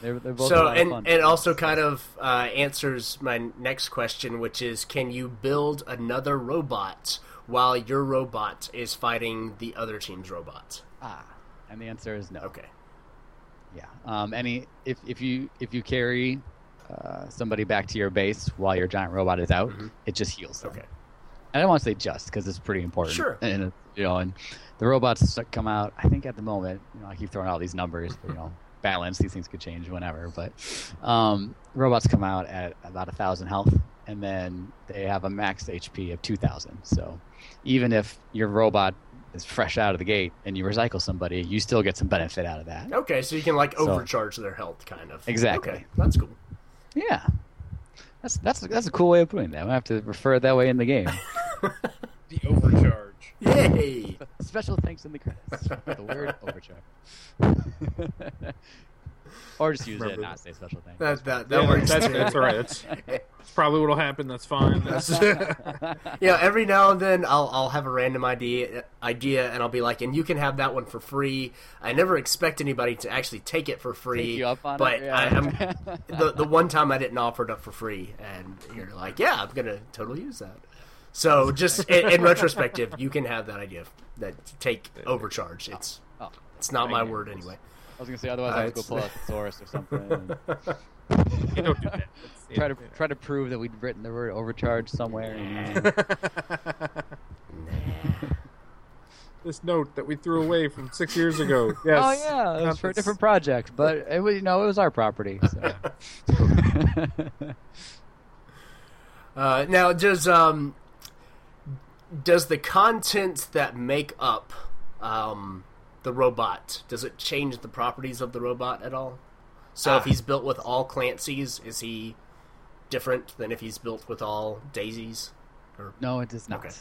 they're, they're both a so lot of and fun. and also kind of uh, answers my next question, which is, can you build another robot while your robot is fighting the other team's robot? ah, and the answer is no. Okay. Yeah. Um, any if if you if you carry uh, somebody back to your base while your giant robot is out, it just heals them. Mm-hmm. Okay. And I don't want to say just because it's pretty important. Sure. And you know, and the robots come out. I think at the moment, you know, I keep throwing out these numbers, but you know, balance. These things could change whenever. But um, robots come out at about a thousand health, and then they have a max HP of two thousand. So even if your robot is fresh out of the gate and you recycle somebody, you still get some benefit out of that. Okay, so you can like So- overcharge their health, kind of. Exactly. Okay, that's cool. Yeah. That's that's that's a cool way of putting that. I have to refer it that way in the game. the overcharge. Yay! Special thanks in the credits. for the word overcharge. or just use it, Remember not say special thanks. That that that Yeah, works. that's, too. that's all right. That's, that's probably what'll happen. That's fine. That's, Yeah, every now and then I'll I'll have a random idea idea and I'll be like, and you can have that one for free. I never expect anybody to actually take it for free. Take you up on but it, yeah. I, I'm the the one time I didn't offer it up for free, and you're like, yeah, I'm gonna totally use that. So just in, in retrospective, you can have that idea that take overcharge. It's Oh, oh it's not my right. word anyway. I was gonna say otherwise Uh, I have to go it's- pull out the source or something. And you don't do that. That's- try to try to prove that we'd written the word overcharge somewhere. This note that we threw away from six years ago. Yes. oh yeah, it was for a different project, but it was, you know it was our property. So. Uh, now, does um, does the content that make up um, the robot does it change the properties of the robot at all? So, if Ah. he's built with all Clancy's, is he different than if he's built with all Daisies? Or No, it does not. Okay.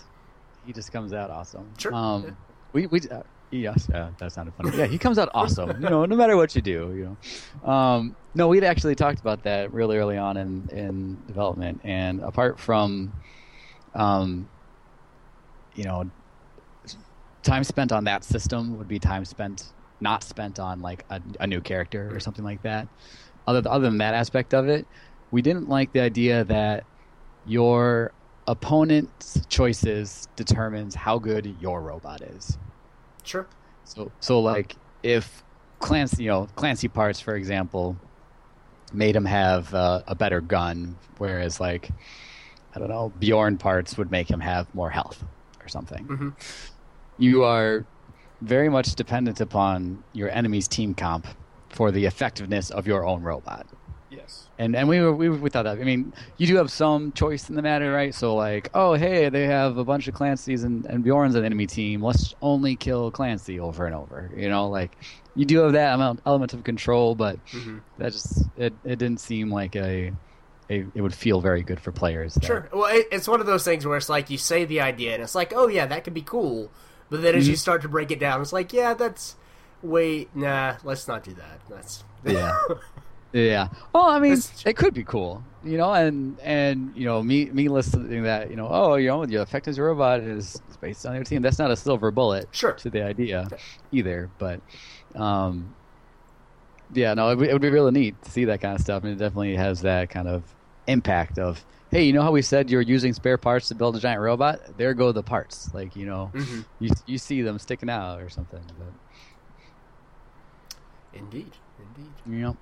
He just comes out awesome. Sure. Um, we we uh, yes, uh, that sounded funny. Yeah, he comes out awesome. You know, no matter what you do. You know, um, no, we'd actually talked about that really early on in in development, and apart from, um, you know, time spent on that system would be time spent not spent on like a, a new character or something like that. Other other than that aspect of it, we didn't like the idea that your opponent's choices determines how good your robot is. Sure. So, so like if Clancy, you know, Clancy parts, for example, made him have uh, a better gun, whereas like I don't know, Bjorn parts would make him have more health or something. Mm-hmm. You are very much dependent upon your enemy's team comp for the effectiveness of your own robot. Yes. And and we were, we we thought that. I mean, you do have some choice in the matter, right? So like, oh hey, they have a bunch of Clancy's and, and Bjorns on the enemy team. Let's only kill Clancy over and over. You know, like you do have that amount element of control, but Mm-hmm. that just it, it didn't seem like a, a it would feel very good for players. that- Sure. Well, it, it's one of those things where it's like you say the idea and it's like, oh yeah, that could be cool, but then as you start to break it down, it's like, yeah, that's wait, nah, let's not do that. That's Yeah. Yeah. Well, I mean, It's- it could be cool, you know, and and you know, me me listening that, you know, oh, you know, your effective robot is is based on your team. That's not a silver bullet Sure. to the idea either, but um yeah, no, it, would- it would be really neat to see that kind of stuff, and it definitely has that kind of impact of, hey, you know how we said you're using spare parts to build a giant robot? There go the parts, like you know, Mhm. you you see them sticking out or something. But indeed, indeed. know,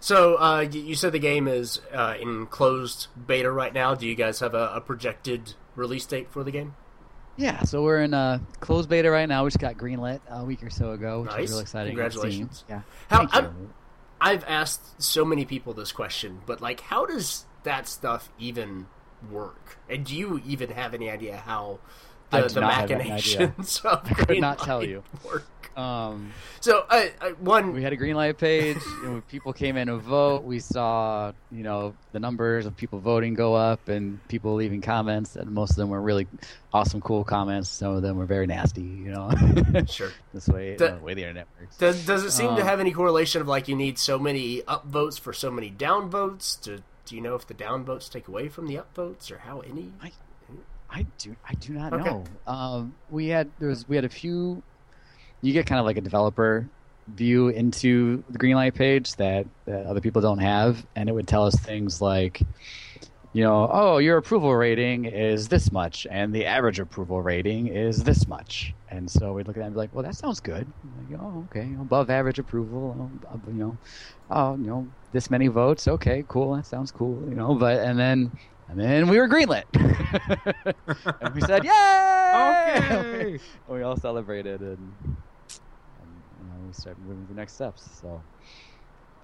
So uh, you, said the game is uh, in closed beta right now. Do you guys have a, a projected release date for the game? Yeah, so we're in uh, closed beta right now. We just got greenlit a week or so ago, which Nice. is really exciting. Congratulations. Yeah. How- Thank I'm- you. I've asked so many people this question, but like, how does that stuff even work? And do you even have any idea how the, the not have any machinations of I could not tell you. work? Um, So, uh, uh, one, we had a Greenlight page, and people came in to vote, we saw you know the numbers of people voting go up, and people leaving comments, and most of them were really awesome, cool comments. Some of them were very nasty, you know. sure. this way, The- the way the internet works. Does, does it seem to Um, have any correlation of like you need so many upvotes for so many downvotes? Do, do you know if the downvotes take away from the upvotes or how any? I do. I do not Okay. know. Um, we had there was we had a few. You get kind of like a developer view into the Greenlight page that, that other people don't have, and it would tell us things like, you know, oh, your approval rating is this much, and the average approval rating is this much, and so we'd look at that and be like, well, that sounds good. Like, oh, okay, above average approval, you know, oh, you know, this many votes, okay, cool, that sounds cool, you know, but and then. And then we were greenlit. and we said, "Yay!" Okay. we all celebrated, and, and you know, we started moving to the next steps. So,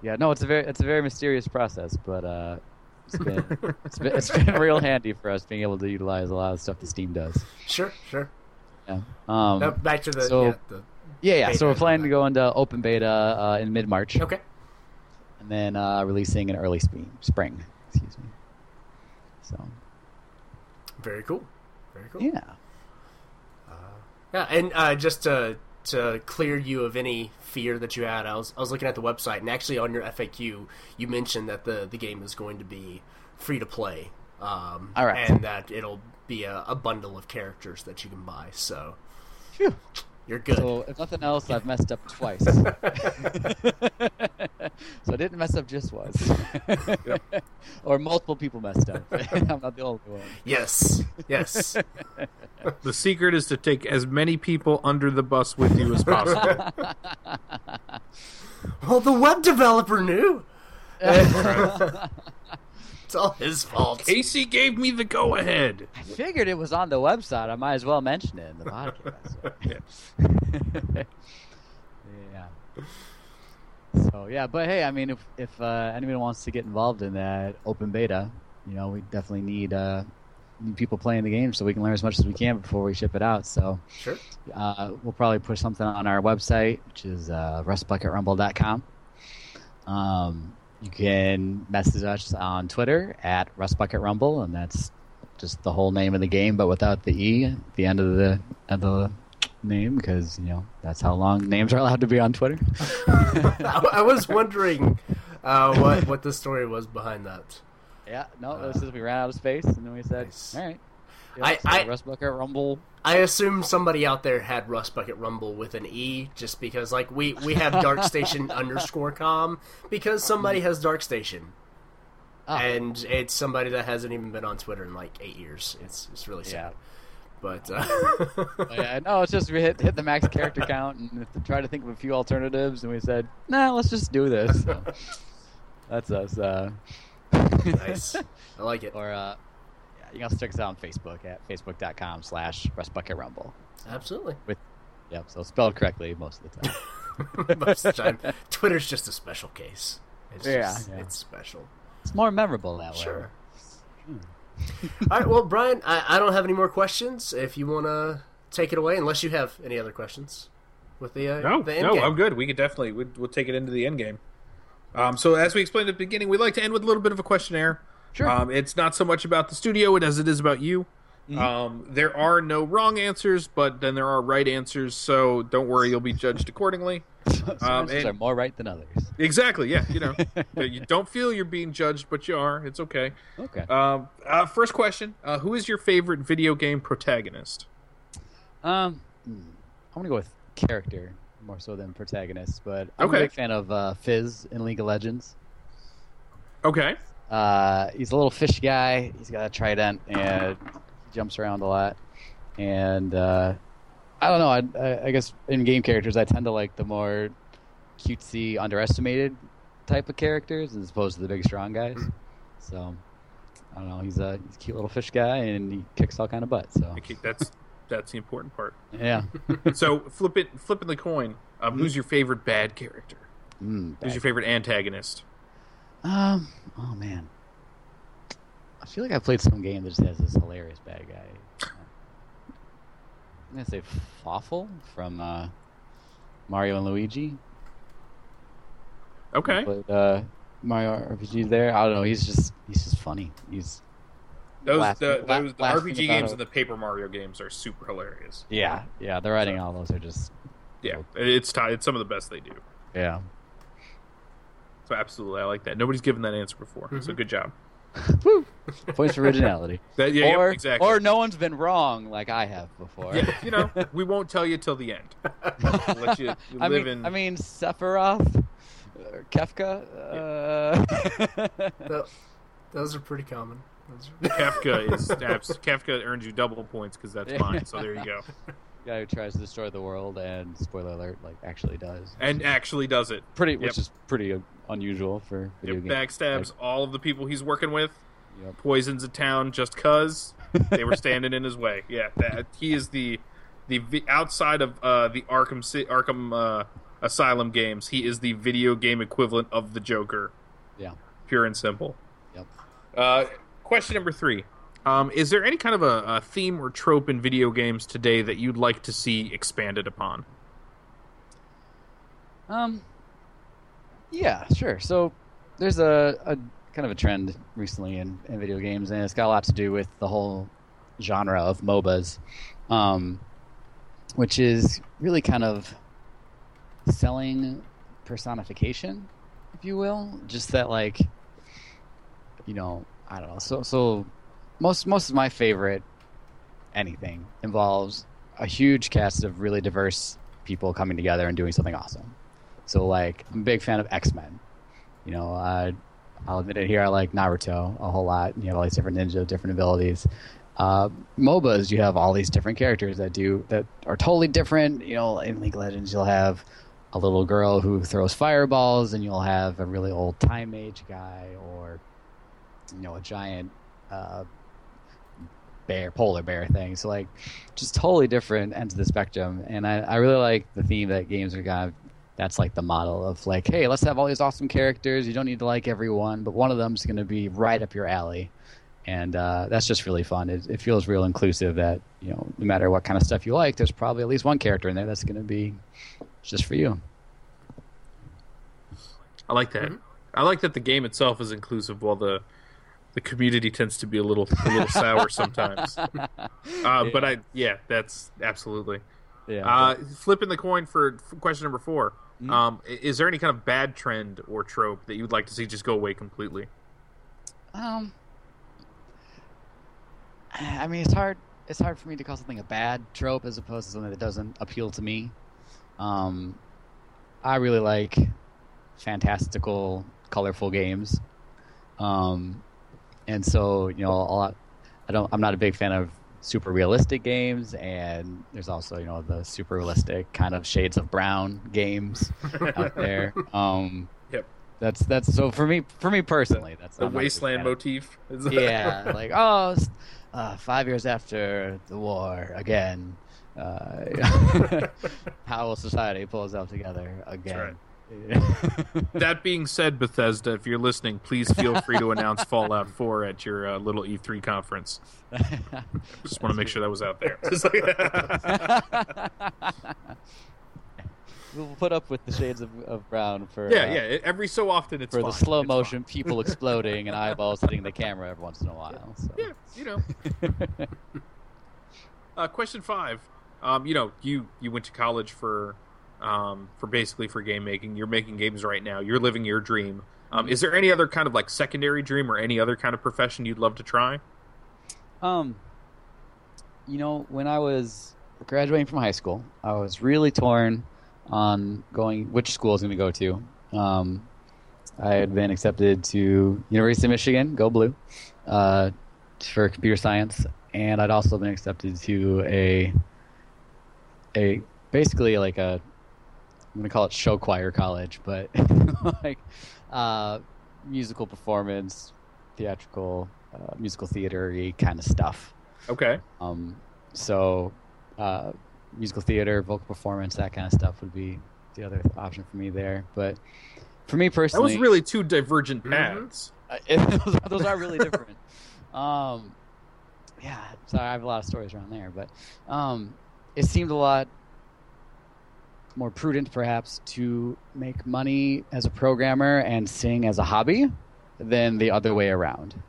yeah, no, it's a very it's a very mysterious process, but uh, it's been it's been it's been real handy for us being able to utilize a lot of stuff that Steam does. Sure, sure. Yeah. Um, Now, back to the, so- yeah, the yeah, yeah. So we're planning to go into open beta uh, in mid March, okay. and then uh, releasing in early spring. Spring, excuse me. So Very cool. Very cool. yeah. Uh, Yeah, and uh, just to to clear you of any fear that you had, I was I was looking at the website, and actually on your FAQ, you mentioned that the the game is going to be free to play. Um, All right. and that it'll be a, a bundle of characters that you can buy. So Phew. You're good. So if nothing else, I've messed up twice. so I didn't mess up just once, or multiple people messed up. I'm not the only one. yes, yes. The secret is to take as many people under the bus with you as possible. well, the web developer knew. It's all his fault. Casey gave me the go ahead. I figured it was on the website. I might as well mention it in the podcast. yeah. So yeah, but hey, I mean, if if uh, anyone wants to get involved in that open beta, you know, we definitely need uh, need people playing the game so we can learn as much as we can before we ship it out. So Sure. uh, we'll probably put something on our website, which is uh, rustbucketrumble.com. Um, you can message us on Twitter at rustbucketrumble, and that's just the whole name of the game, but without the e at the end of the of the name, because you know that's how long names are allowed to be on Twitter. I, was wondering uh, what what the story was behind that. yeah, no, this is we ran out of space, and then we said, Nice. all right. I- I- Rust Bucket Rumble. I assume somebody out there had Rust Bucket Rumble with an E, just because like we we have Dark Station underscore com because somebody has Dark Station. Oh. and it's somebody that hasn't even been on Twitter in like eight years. It's it's really sad. Yeah. But uh, yeah, no, it's just we hit hit the max character count and try to think of a few alternatives, and we said, nah, let's just do this. So, that's us. Uh, nice, I like it. or uh, yeah, you can also check us out on Facebook at facebook.com slash Rumble. Absolutely. With Yep, so spelled correctly most of the time. Most of the time, Twitter's just a special case. It's Yeah, just, yeah. it's special. It's more memorable that way. Sure. All right, well, Brian, I, I don't have any more questions. If you want to take it away, unless you have any other questions with the uh, No, the end no, game. I'm good. We could definitely we'll, we'll take it into the end game. Um, so as we explained at the beginning, we like to end with a little bit of a questionnaire. Sure. Um, it's not so much about the studio as it is about you. Um, there are no wrong answers, but then there are right answers. So don't worry, you'll be judged accordingly. Some Um, answers and- are more right than others. Exactly. Yeah. You know, you don't feel you're being judged, but you are. It's okay. Okay. Um, uh, first question: uh, Who is your favorite video game protagonist? Um, hmm, I'm gonna go with character more so than protagonist, but I'm Okay. a big fan of uh, Fizz in League of Legends. Okay. Uh, he's a little fish guy. He's got a trident and jumps around a lot. And uh, I don't know. I, I, I guess in game characters, I tend to like the more cutesy, underestimated type of characters as opposed to the big, strong guys. So I don't know. He's a, he's a cute little fish guy and he kicks all kind of butt. So that's that's the important part. yeah. So flip it, flipping the coin. Um, who's your favorite bad character? Mm, Who's your favorite antagonist? Um. Oh man. I feel like I played some game that just has this hilarious bad guy. I'm gonna say Fawful from uh, Mario and Luigi. Okay. But uh, Mario RPG there. I don't know. He's just he's just funny. He's Those laughing- the, la- those the RPG games and the Paper Mario games are super hilarious. yeah yeah. The writing all those are just Yeah, it's it's some of the best they do. yeah. So absolutely, I like that. Nobody's given that answer before, so good job. Woo! Points for originality. That, yeah, yep, or exactly. or no one's been wrong like I have before. yeah, you know, we won't tell you till the end. We'll let you, you I live mean, in. I mean Sephiroth, uh, Kefka. Uh, Tho- those are pretty common. Those are- Kefka is abs- Kefka earns you double points because that's mine. So there you go. Guy who tries to destroy the world and spoiler alert, like actually does. And actually does it. Pretty, Yep. which is pretty uh, unusual for video Yep, games. backstabs all of the people he's working with. Yep. Poisons a town just cause they were standing in his way. Yeah, that he is the the outside of uh, the Arkham Arkham uh, Asylum games. He is the video game equivalent of the Joker, Yeah. pure and simple. Yep. Uh, question number three. Um, is there any kind of a, a theme or trope in video games today that you'd like to see expanded upon? Um. Yeah, sure. So there's a, a kind of a trend recently in, in video games, and it's got a lot to do with the whole genre of MOBAs, um, which is really kind of selling personification, if you will. Just that, like, you know, I don't know. So, so most most of my favorite anything involves a huge cast of really diverse people coming together and doing something awesome. So like I'm a big fan of X Men. You know, uh, I'll admit it here. I like Naruto a whole lot. You have all these different ninja, different abilities. Uh, MOBAs, you have all these different characters that do that are totally different. You know, in League of Legends, you'll have a little girl who throws fireballs, and you'll have a really old time mage guy, or you know, a giant uh, bear, polar bear thing. So like, just totally different ends of the spectrum. And I, I really like the theme that games are kind of. That's like the model of like, hey, let's have all these awesome characters. You don't need to like everyone, but one of them's going to be right up your alley, and uh, that's just really fun. It, it feels real inclusive. That you know, no matter what kind of stuff you like, there's probably at least one character in there that's going to be just for you. I like that. I like that the game itself is inclusive, while the the community tends to be a little a little sour sometimes. Uh, But I, yeah, that's absolutely. Yeah. Uh, flipping the coin for for question number 4 Um, is there any kind of bad trend or trope that you'd like to see just go away completely? Um, I mean, it's hard. It's hard for me to call something a bad trope as opposed to something that doesn't appeal to me. Um, I really like fantastical, colorful games. Um, and so you know, a lot. I don't. I'm not a big fan of super realistic games, and there's also you know the super realistic kind of shades of brown games out there. Um, Yep. That's that's so for me for me personally. That's The I'm not a wasteland motif. yeah, like oh, uh, five years after the war again. Uh, how will society pull itself together again? that being said, Bethesda, if you're listening, please feel free to announce Fallout 4 at your uh, little E3 conference. Just want to make sure that was out there. We'll put up with the shades of, of brown for yeah, uh, yeah. Every so often, it's for the slow It's motion people exploding and eyeballs hitting the camera every once in a while. So. Yeah, you know. uh, question five. Um, you know, you you went to college for um, for basically for game making. You're making games right now. You're living your dream. Um, is there any other kind of like secondary dream or any other kind of profession you'd love to try? Um, you know, when I was graduating from high school, I was really torn on going which school I was going to go to. Um, I had been accepted to University of Michigan, go blue, uh, for computer science, and I'd also been accepted to a a basically like a I'm gonna call it show choir college, but like uh, musical performance, theatrical, uh, musical theater kind of stuff. Okay. Um, so, uh, musical theater, vocal performance, that kind of stuff would be the other option for me there. But for me personally, That was really two divergent Mhm. paths. uh, it- those, are, those are really different. um, yeah, sorry, I have a lot of stories around there, but um, it seemed a lot more prudent, perhaps, to make money as a programmer and sing as a hobby than the other way around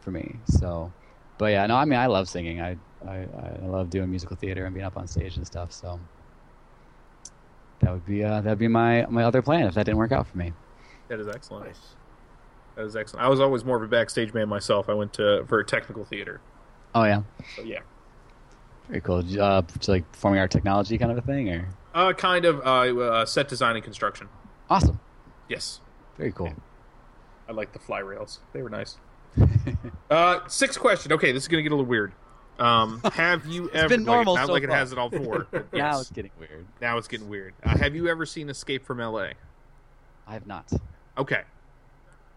for me. So, but yeah, no, I mean, I love singing. I I, I love doing musical theater and being up on stage and stuff. So that would be uh, that'd be my my other plan if that didn't work out for me. That is excellent. Nice. That is excellent. I was always more of a backstage man myself. I went to for a technical theater. Oh yeah. So yeah. Very cool. Uh, like performing art technology kind of a thing, or Uh, kind of uh, uh, set design and construction. awesome. Yes, Very cool. I like the fly rails. They were nice. uh, sixth question. Okay, this is gonna get a little weird. Um, have you ever? been like, normal not so like it has it all four. but Now it's getting weird. now it's getting weird. Uh, have you ever seen Escape from L.A.? I have not. Okay.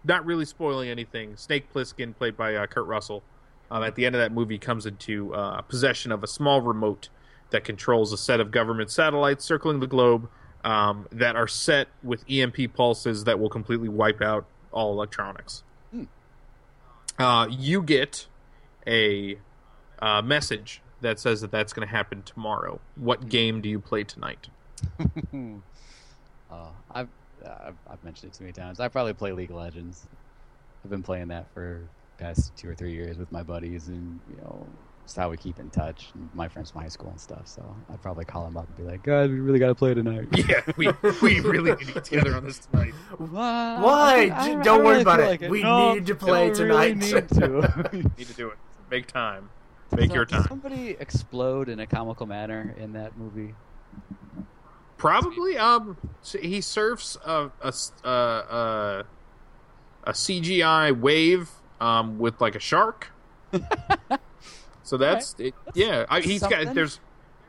Not really spoiling anything. Snake Plissken, played by uh, Kurt Russell, um, at the end of that movie comes into uh, possession of a small remote that controls a set of government satellites circling the globe um, that are set with EMP pulses that will completely wipe out all electronics. Uh, you get a uh, message that says that that's going to happen tomorrow. What game do you play tonight? Uh, I've, I've I've mentioned it too many times. I probably play League of Legends. I've been playing that for past two or three years with my buddies, and you know, it's how we keep in touch. My friends from high school and stuff. So I'd probably call them up and be like, "Guys, we really got to play tonight." Yeah, we, we really need to get together on this tonight. Why? Why? I- I- J- I don't worry really about feel it. like We No, need to play don't really tonight. need to. Need to do it. Make time. Make your time. Somebody explode in a comical manner in that movie. Probably. Um, he surfs a a s- uh, uh, a CGI wave um with like a shark. so that's it, yeah. I, he's something. got there's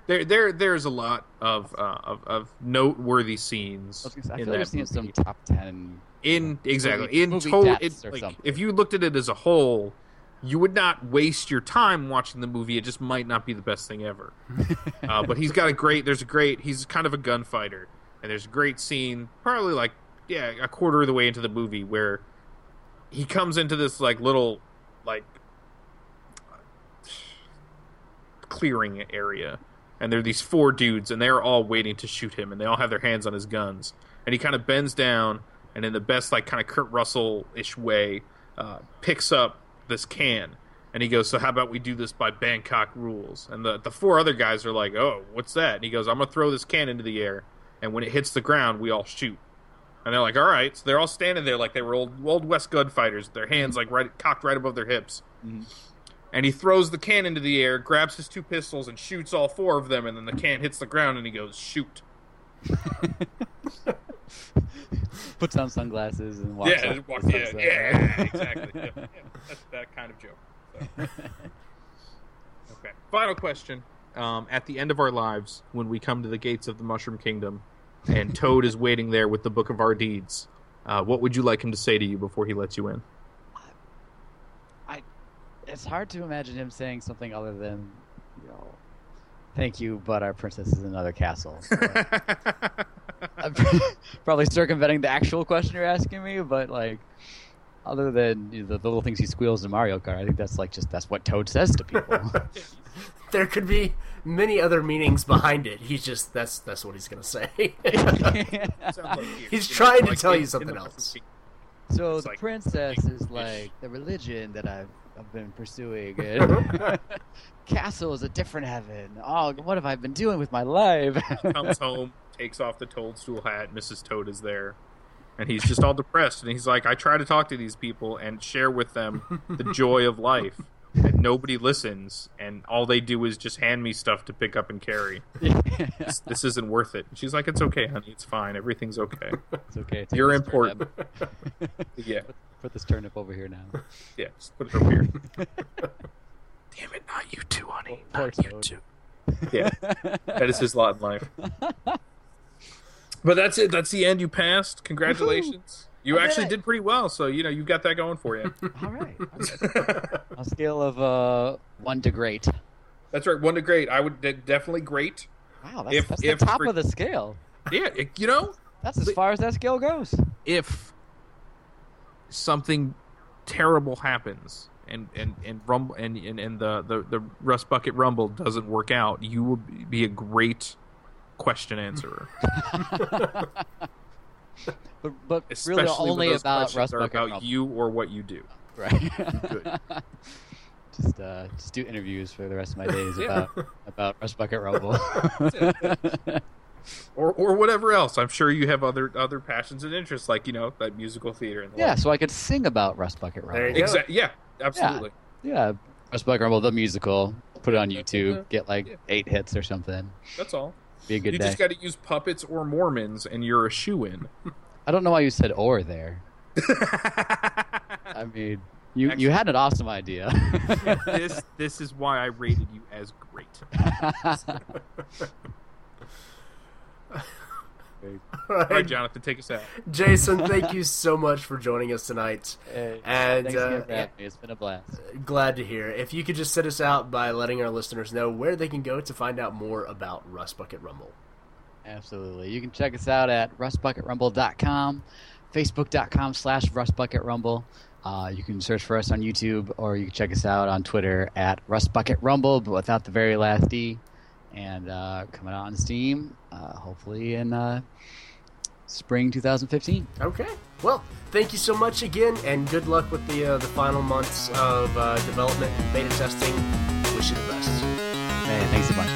there there there's a lot of uh, of, of noteworthy scenes I, I in like that some top ten. in exactly movie- in movie total. It, like, if you looked at it as a whole, you would not waste your time watching the movie. It just might not be the best thing ever. uh, but he's got a great. There's a great. He's kind of a gunfighter, and there's a great scene, probably like yeah, a quarter of the way into the movie where he comes into this like little like clearing area. And there are these four dudes and they're all waiting to shoot him and they all have their hands on his guns. And he kind of bends down and in the best like kind of kurt russell-ish way uh, picks up this can. And he goes so how about we do this by bangkok rules? And the, the four other guys are like oh what's that? And he goes i'm gonna throw this can into the air and when it hits the ground we all shoot. And they're like all right. So they're all standing there like they were old old west gunfighters their hands like right cocked right above their hips and he throws the can into the air, grabs his two pistols, and shoots all four of them. And then the can hits the ground, and he goes, "Shoot!" Puts on sunglasses and walks. yeah, walk, the yeah, yeah, exactly. Yeah, yeah, that's that kind of joke. So. Okay. Final question. Um, at the end of our lives, when we come to the gates of the Mushroom Kingdom, and Toad is waiting there with the Book of Our Deeds, uh, what would you like him to say to you before he lets you in? It's hard to imagine him saying something other than, you know, "Thank you, but our princess is in another castle." I'm probably circumventing the actual question you're asking me, but like, other than you know, the, the little things he squeals in Mario Kart, I think that's like just that's what Toad says to people. there could be many other meanings behind it. He's just that's that's what he's gonna say. Sounds like you, He's trying to tell you something else. So It's the like princess is like the religion that I've, I've been pursuing. And castle is a different heaven. Oh, what have I been doing with my life? comes home, takes off the toadstool hat. Mrs. Toad is there, and he's just all depressed. And he's like, "I try to talk to these people and share with them the joy of life, and nobody listens. And all they do is just hand me stuff to pick up and carry. This, this isn't worth it." She's like, "It's okay, honey. It's fine. Everything's okay. it's okay. Take You're important." Yeah, Put this turnip over here now. yeah. Just put it over here. Damn it, not you too, honey. Poor Not you Toad. too. Yeah, that is his lot in life. But that's it. That's the end. You passed. Congratulations. You I actually it. did pretty well. So you know you've got that going for you. All right. On a scale of uh, one to great. that's right. One to great. I would definitely great. Wow, that's, If- that's if the top for- of the scale. Yeah, it- you know, That's as far as that scale goes. if something terrible happens and and and rumble and and, and the, the the rust bucket rumble doesn't work out, you will be a great question answerer. But, but Especially really only about Rust Bucket about Rumble. you or what you do. Right. Good. just uh, just do interviews for the rest of my days Yeah. about about Rust Bucket Rumble. Or or whatever else. I'm sure you have other other passions and interests, like you know that musical theater and the yeah, like. so I could sing about Rust Bucket Rumble. There you go. exactly. Yeah, absolutely. Yeah, Rust Bucket Rumble, the musical. Put it on YouTube. Yeah. Get like Yeah. eight hits or something. That's all. Be a good you day. just got to use puppets or Mormons, and you're a shoe in. I don't know why you said "or" there. I mean, you you had an awesome idea. this this is why I rated you as great. All All right, right, Jonathan, take us out. Jason, thank you so much for joining us tonight. Hey, And, uh, for. It's been a blast. Glad to hear. If you could just sit us out by letting our listeners know where they can go to find out more about Rust Bucket Rumble. Absolutely. You can check us out at rustbucketrumble.com, facebook.com slash rustbucketrumble. Uh, you can search for us on YouTube, or you can check us out on Twitter at rustbucketrumble, but without the very last D. And uh, coming out on Steam, uh, hopefully in uh, spring 2015. Okay. Well, thank you so much again, and good luck with the uh, the final months of uh, development and beta testing. Wish you the best. Hey, thanks a bunch.